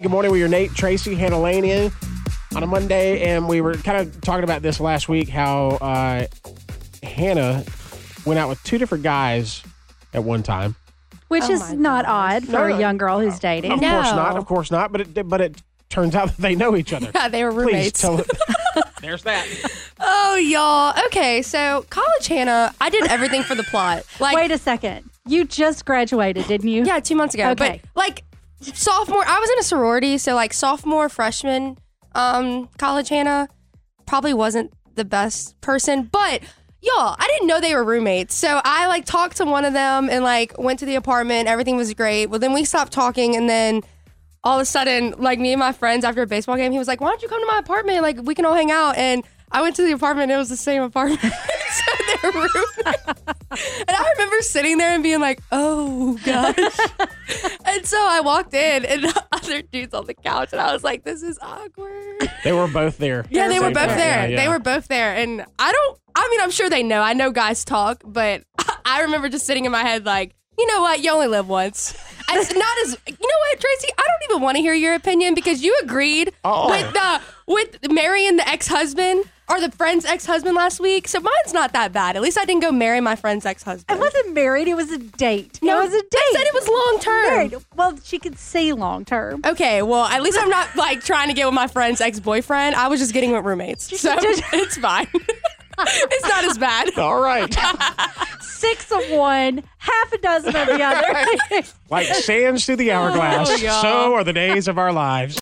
Good morning. We are Nate, Tracy, Hannah Lanian on a Monday, and we were kind of talking about this last week how uh, Hannah went out with two different guys at one time. Which Oh is not gosh. odd for No, a young girl who's dating. Of dating. course not. Of course not. But it, but it turns out that they know each other. Yeah, they were Please roommates. tell. There's that. oh, y'all. Okay, so college Hannah, I did everything for the plot. Like, Wait a second. You just graduated, didn't you? yeah, two months ago. Okay. But like sophomore, I was in a sorority, so like sophomore, freshman, um, college Hannah probably wasn't the best person, but. Y'all, I didn't know they were roommates. So I like talked to one of them and like went to the apartment. Everything was great. Well, then we stopped talking and then all of a sudden, like me and my friends after a baseball game, he was like, "Why don't you come to my apartment? Like we can all hang out." And I went to the apartment. It was the same apartment, so were roommates. And I remember sitting there and being like, "Oh gosh." And so I walked in, and the other dudes on the couch, and I was like, "This is awkward." They were both there. Yeah, they were both there. Yeah, They were both there, and I don't. I mean, I'm sure they know. I know guys talk, but I remember just sitting in my head like, you know what? You only live once. It's not as. You know what, Tracy? I don't even want to hear your opinion because you agreed Oh. with the with marrying the ex husband or the friend's ex husband last week. So mine's not that bad. At least I didn't go marry my friend's ex husband. I wasn't married. It was a date. No, it was a date. They said it was long term. married. Well, she could say long term. Okay, well, at least I'm not like trying to get with my friend's ex boyfriend. I was just getting with roommates, so it's fine. it's not as bad. All right. Six of one, half a dozen of the other. like sands through the hourglass, Oh, so are the days of our lives.